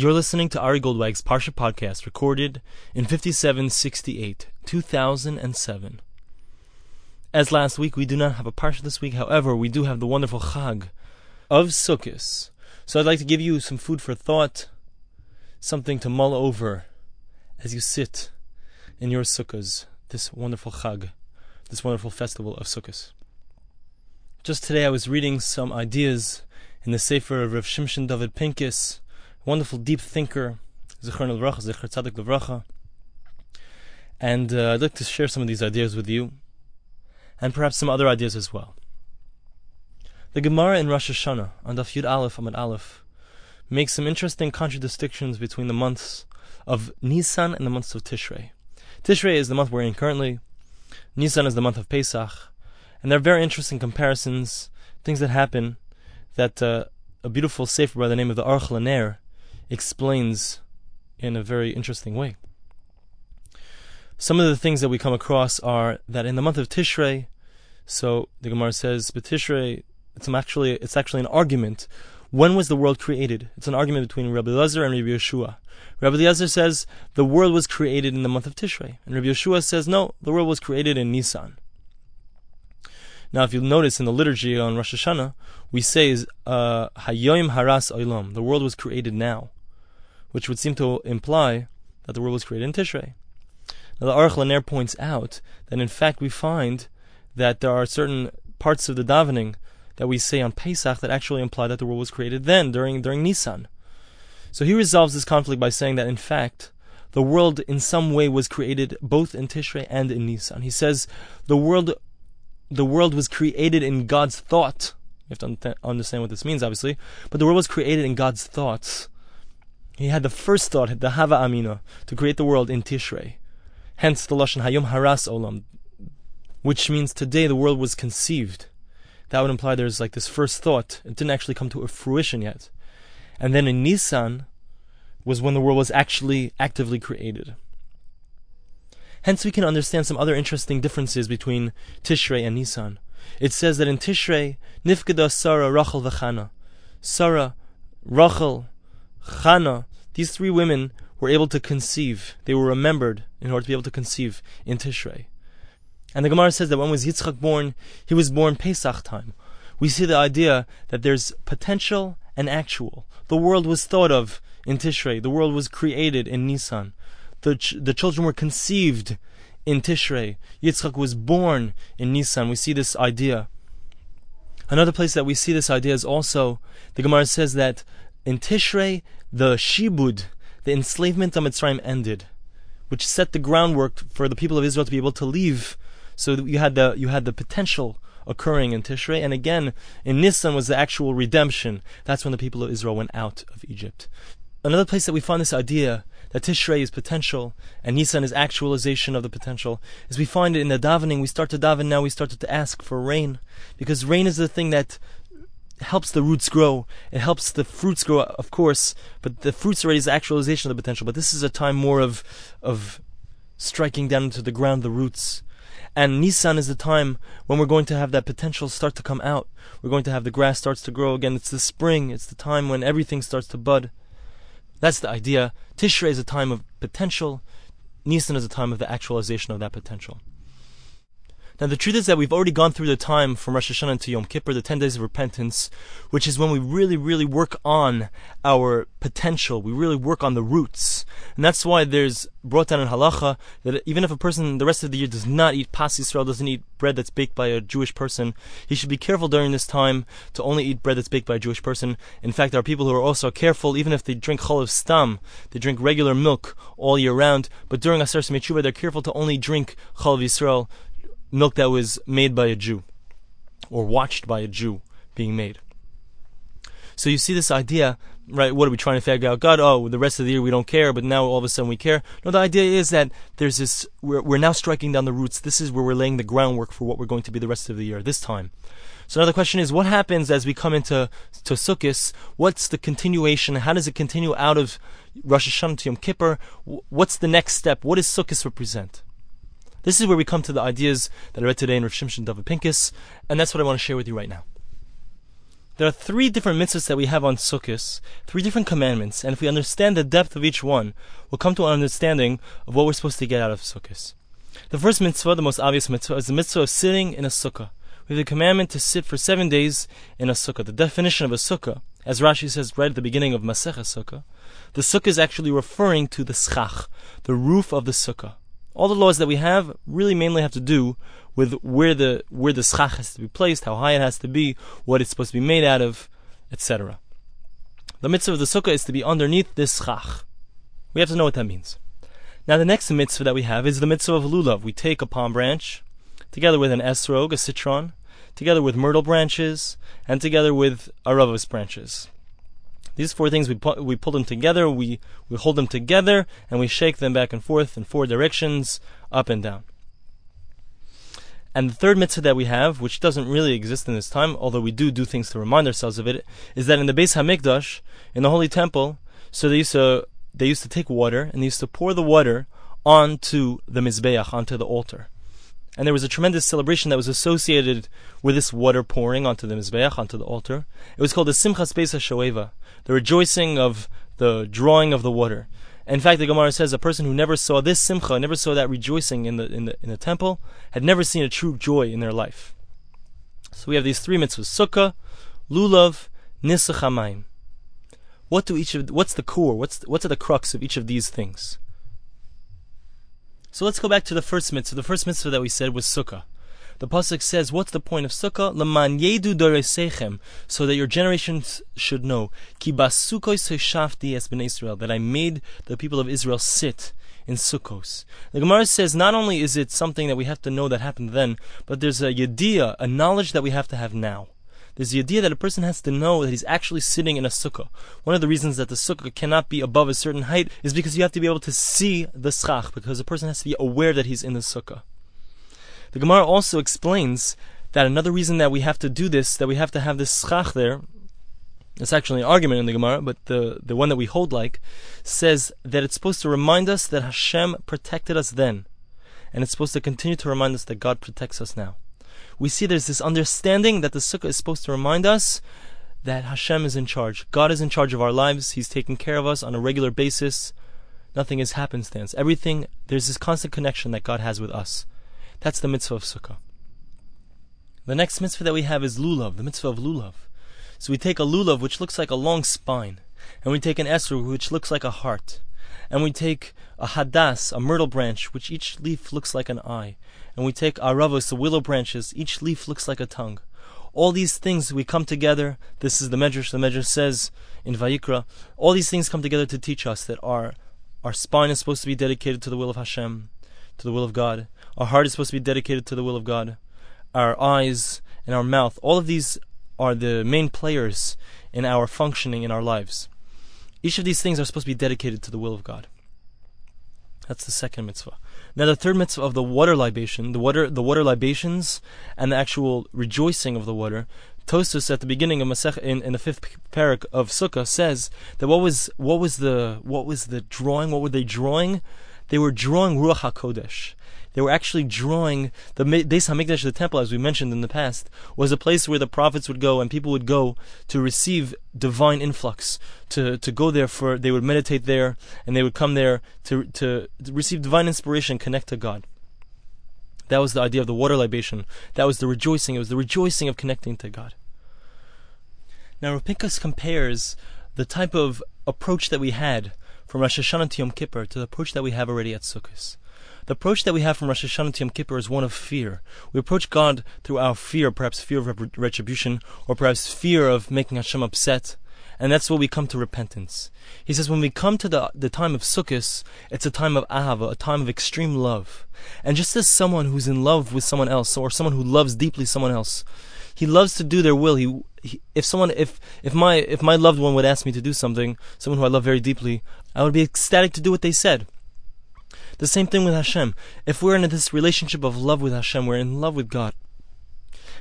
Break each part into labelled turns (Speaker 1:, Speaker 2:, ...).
Speaker 1: You're listening to Ari Goldwag's Parsha podcast, recorded in 5768, 2007. As last week, we do not have a Parsha this week. However, we do have the wonderful Chag of Sukkot. So I'd like to give you some food for thought, something to mull over as you sit in your Sukkahs, this wonderful Chag, this wonderful festival of Sukkot. Just today, I was reading some ideas in the Sefer of Rav Shimshon David Pincus, wonderful deep thinker, Zichron Levracha, Zichar Tzadik Levracha. And uh, I'd like to share some of these ideas with you, and perhaps some other ideas as well. The Gemara in Rosh Hashanah, on Daf Yud Aleph Amud Aleph, makes some interesting contradictions between the months of Nisan and the months of Tishrei. Tishrei is the month we're in currently, Nisan is the month of Pesach, and there are very interesting comparisons, things that happen that uh, a beautiful sefer by the name of the Aruch LaNer explains in a very interesting way. Some of the things that we come across are that in the month of Tishrei, so the Gemara says, but Tishrei, it's actually it's actually an argument. When was the world created? It's an argument between Rabbi Elazar and Rabbi Yehoshua. Rabbi Elazar says the world was created in the month of Tishrei, and Rabbi Yehoshua says no, the world was created in Nisan. Now, if you notice in the liturgy on Rosh Hashanah, we say uh, Hayom Haras Olam, the world was created now which would seem to imply that the world was created in Tishrei. Now, the Aruch LaNer points out that in fact we find that there are certain parts of the davening that we say on Pesach that actually imply that the world was created then, during during Nisan. So he resolves this conflict by saying that in fact the world in some way was created both in Tishrei and in Nisan. He says the world the world was created in God's thought. You have to understand what this means, obviously. But the world was created in God's thoughts. He had the first thought, the Hava Amina, to create the world in Tishrei. Hence the Lashon Hayom Haras Olam, which means today the world was conceived. That would imply there's like this first thought. It didn't actually come to a fruition yet. And then in Nisan was when the world was actually actively created. Hence we can understand some other interesting differences between Tishrei and Nisan. It says that in Tishrei, Nifkada Sarah, Rachel, V'chana. Sarah, Rachel, Chana, these three women were able to conceive. They were remembered in order to be able to conceive in Tishrei. And the Gemara says that when was Yitzchak born, he was born Pesach time. We see the idea that there's potential and actual. The world was thought of in Tishrei. The world was created in Nisan. The, ch- the children were conceived in Tishrei. Yitzchak was born in Nisan. We see this idea. Another place that we see this idea is also the Gemara says that in Tishrei, the shibud, the enslavement of Mitzrayim ended, which set the groundwork for the people of Israel to be able to leave. So you had the you had the potential occurring in Tishrei, and again in Nisan was the actual redemption. That's when the people of Israel went out of Egypt. Another place that we find this idea that Tishrei is potential and Nisan is actualization of the potential is we find it in the davening. We start to daven now. We started to ask for rain because rain is the thing that helps the roots grow. It helps the fruits grow, of course, but the fruits already is the actualization of the potential. But this is a time more of of striking down into the ground the roots. And Nissan is the time when we're going to have that potential start to come out. We're going to have the grass starts to grow again. It's the spring. It's the time when everything starts to bud. That's the idea. Tishrei is a time of potential. Nissan is a time of the actualization of that potential. Now, the truth is that we've already gone through the time from Rosh Hashanah to Yom Kippur, the 10 days of repentance, which is when we really, really work on our potential. We really work on the roots. And that's why there's brought down in halacha that even if a person the rest of the year does not eat pas Yisrael, doesn't eat bread that's baked by a Jewish person, he should be careful during this time to only eat bread that's baked by a Jewish person. In fact, there are people who are also careful, even if they drink chalav stam, they drink regular milk all year round, but during Asar Semichuva, they're careful to only drink chalav Yisrael milk that was made by a Jew or watched by a Jew being made. So you see this idea, right? What are we trying to figure out? God, oh, the rest of the year we don't care, but now all of a sudden we care. No, the idea is that there's this, we're, we're now striking down the roots. This is where we're laying the groundwork for what we're going to be the rest of the year, this time. So now the question is, what happens as we come into to Sukkot? What's the continuation? How does it continue out of Rosh Hashanah to Yom Kippur? What's the next step? What does Sukkot represent? This is where we come to the ideas that I read today in Rav Shimshon David Pincus, and that's what I want to share with you right now. There are three different mitzvahs that we have on Sukkot, three different commandments, and if we understand the depth of each one, we'll come to an understanding of what we're supposed to get out of Sukkot. The first mitzvah, the most obvious mitzvah, is the mitzvah of sitting in a sukkah. We have the commandment to sit for seven days in a sukkah. The definition of a sukkah, as Rashi says right at the beginning of Masechah Sukkah, the sukkah is actually referring to the schach, the roof of the sukkah. All the laws that we have really mainly have to do with where the where the schach has to be placed, how high it has to be, what it's supposed to be made out of, etc. The mitzvah of the sukkah is to be underneath this schach. We have to know what that means. Now the next mitzvah that we have is the mitzvah of lulav. We take a palm branch, together with an esrog, a citron, together with myrtle branches, and together with aravos branches. These four things we pu- we pull them together, we we hold them together, and we shake them back and forth in four directions, up and down. And the third mitzvah that we have, which doesn't really exist in this time, although we do do things to remind ourselves of it, is that in the Beis Hamikdash, in the Holy Temple, so they used to they used to take water and they used to pour the water onto the mizbeach, onto the altar. And there was a tremendous celebration that was associated with this water pouring onto the mizbeach, onto the altar. It was called the Simchas Beis HaShoeva, the rejoicing of the drawing of the water. In fact, the Gemara says a person who never saw this simcha, never saw that rejoicing in the in the in the temple, had never seen a true joy in their life. So we have these three mitzvahs: sukkah, lulav, nisuch. What do each of what's the core? What's what's at the crux of each of these things? So let's go back to the first mitzvah. The first mitzvah that we said was sukkah. The pasuk says, "What's the point of sukkah? Leman yedu so that your generations should know, ki es Israel, that I made the people of Israel sit in sukkos." The Gemara says not only is it something that we have to know that happened then, but there's a yediyah, a knowledge that we have to have now. There's the idea that a person has to know that he's actually sitting in a sukkah. One of the reasons that the sukkah cannot be above a certain height is because you have to be able to see the schach, because a person has to be aware that he's in the sukkah. The Gemara also explains that another reason that we have to do this, that we have to have this schach there, it's actually an argument in the Gemara, but the, the one that we hold like, says that it's supposed to remind us that Hashem protected us then. And it's supposed to continue to remind us that God protects us now. We see there's this understanding that the sukkah is supposed to remind us that Hashem is in charge. God is in charge of our lives. He's taking care of us on a regular basis. Nothing is happenstance. Everything, there's this constant connection that God has with us. That's the mitzvah of Sukkah. The next mitzvah that we have is lulav, the mitzvah of lulav. So we take a lulav, which looks like a long spine, and we take an esrog, which looks like a heart, and we take a hadas, a myrtle branch, which each leaf looks like an eye, and we take aravos, the willow branches, each leaf looks like a tongue. All these things we come together. This is the medrash. The medrash says in Vayikra, all these things come together to teach us that our our spine is supposed to be dedicated to the will of Hashem, to the will of God. Our heart is supposed to be dedicated to the will of God. Our eyes and our mouth, all of these are the main players in our functioning in our lives. Each of these things are supposed to be dedicated to the will of God. That's the second mitzvah. Now the third mitzvah of the water libation, the water the water libations and the actual rejoicing of the water. Tosfos at the beginning of Masech in, in the fifth parak of Sukkah says that what was what was the what was the drawing? What were they drawing? They were drawing Ruach HaKodesh they were actually drawing the Beis Hamikdash, the temple, as we mentioned in the past, was a place where the prophets would go and people would go to receive divine influx, to, to go there for, they would meditate there and they would come there to, to, receive divine inspiration, connect to God. That was the idea of the water libation. That was the rejoicing. It was the rejoicing of connecting to God. Now, Rav compares the type of approach that we had from Rosh Hashanah to Yom Kippur to the approach that we have already at Sukkot. The approach that we have from Rosh Hashanah to Yom Kippur is one of fear. We approach God through our fear, perhaps fear of retribution, or perhaps fear of making Hashem upset. And that's where we come to repentance. He says when we come to the, the time of Sukkot, it's a time of ahava, a time of extreme love. And just as someone who's in love with someone else, or someone who loves deeply someone else, he loves to do their will. He, he, if someone, if if my if my loved one would ask me to do something, someone who I love very deeply, I would be ecstatic to do what they said. The same thing with Hashem. If we're in this relationship of love with Hashem, we're in love with God.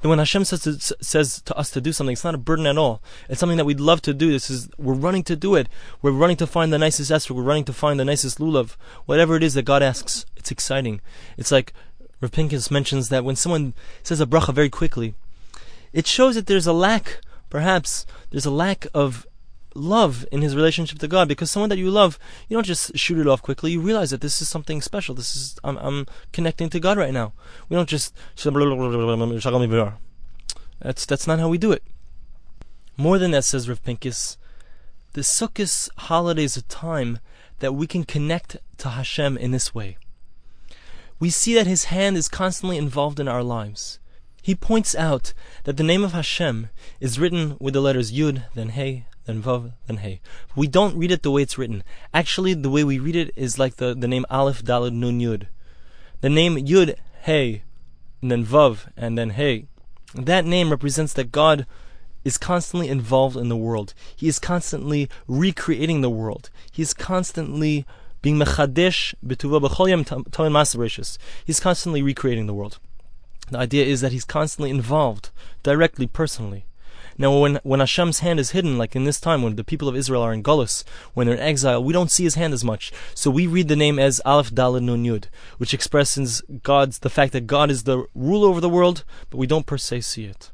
Speaker 1: Then when Hashem says to, says to us to do something, it's not a burden at all. It's something that we'd love to do. This is we're running to do it. We're running to find the nicest esrog. We're running to find the nicest lulav. Whatever it is that God asks, it's exciting. It's like Rav Pinkus mentions that when someone says a bracha very quickly, it shows that there's a lack perhaps there's a lack of love in his relationship to God because someone that you love, you don't just shoot it off quickly. You realize that this is something special. This is I'm, I'm connecting to God right now. We don't just that's that's not how we do it. More than that, says Rav the Sukkot holiday is a time that we can connect to Hashem in this way. We see that His hand is constantly involved in our lives. He points out that the name of Hashem is written with the letters Yud, then Hey, then Vav, then Hey. We don't read it the way it's written. Actually, the way we read it is like the, the name Aleph, Dalad, Nun, Yud. The name Yud, Hey, and then Vav, and then Hey. That name represents that God is constantly involved in the world. He is constantly recreating the world. He is constantly being mechadesh b'tuva b'chol tamin He's constantly recreating the world. The idea is that he's constantly involved, directly, personally. Now, when, when Hashem's hand is hidden, like in this time when the people of Israel are in Gullus, when they're in exile, we don't see his hand as much. So we read the name as Aleph Dalad Nun Yud, which expresses God's, the fact that God is the ruler over the world, but we don't per se see it.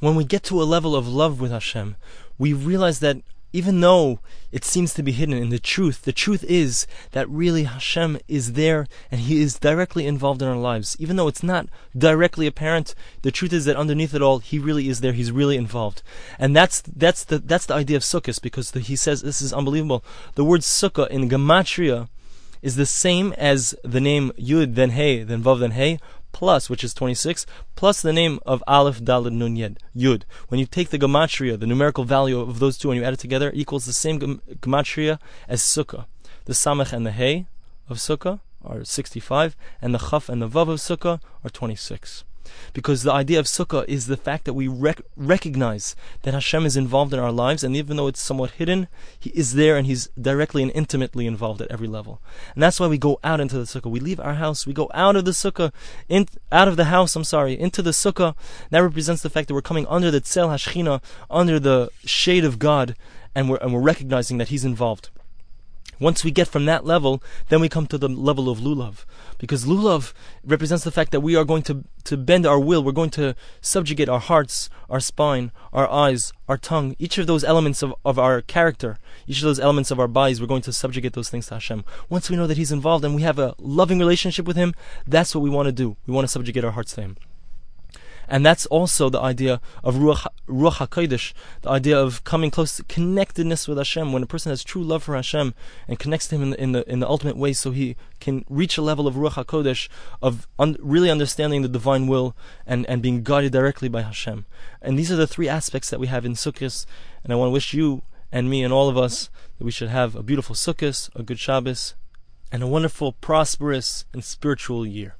Speaker 1: When we get to a level of love with Hashem, we realize that even though it seems to be hidden in the truth, the truth is that really Hashem is there and He is directly involved in our lives. Even though it's not directly apparent, the truth is that underneath it all, He really is there. He's really involved, and that's that's the that's the idea of sukkahs because the, He says this is unbelievable. The word sukkah in gematria is the same as the name Yud then Hey then Vav then Hey plus, which is 26, plus the name of Aleph, Dalad, Nun, Yed, Yud. When you take the gematria, the numerical value of those two, and you add it together, equals the same gematria as Sukkah. The Samach and the Hey of Sukkah are 65, and the Chaf and the Vav of Sukkah are 26. Because the idea of sukkah is the fact that we rec- recognize that Hashem is involved in our lives, and even though it's somewhat hidden, He is there and He's directly and intimately involved at every level. And that's why we go out into the sukkah. We leave our house, we go out of the sukkah, in, out of the house, I'm sorry, into the sukkah. That represents the fact that we're coming under the tzel hashchina, under the shade of God, and we're, and we're recognizing that He's involved. Once we get from that level, then we come to the level of lulav. Because lulav represents the fact that we are going to, to bend our will, we're going to subjugate our hearts, our spine, our eyes, our tongue, each of those elements of, of our character, each of those elements of our bodies, we're going to subjugate those things to Hashem. Once we know that He's involved and we have a loving relationship with Him, that's what we want to do. We want to subjugate our hearts to Him. And that's also the idea of Ruach, Ruach HaKodesh, the idea of coming close connectedness with Hashem. When a person has true love for Hashem and connects to Him in the, in the, in the ultimate way, so he can reach a level of Ruach HaKodesh, of un, really understanding the divine will and, and being guided directly by Hashem. And these are the three aspects that we have in Sukkot. And I want to wish you and me and all of us that we should have a beautiful Sukkot, a good Shabbos, and a wonderful, prosperous, and spiritual year.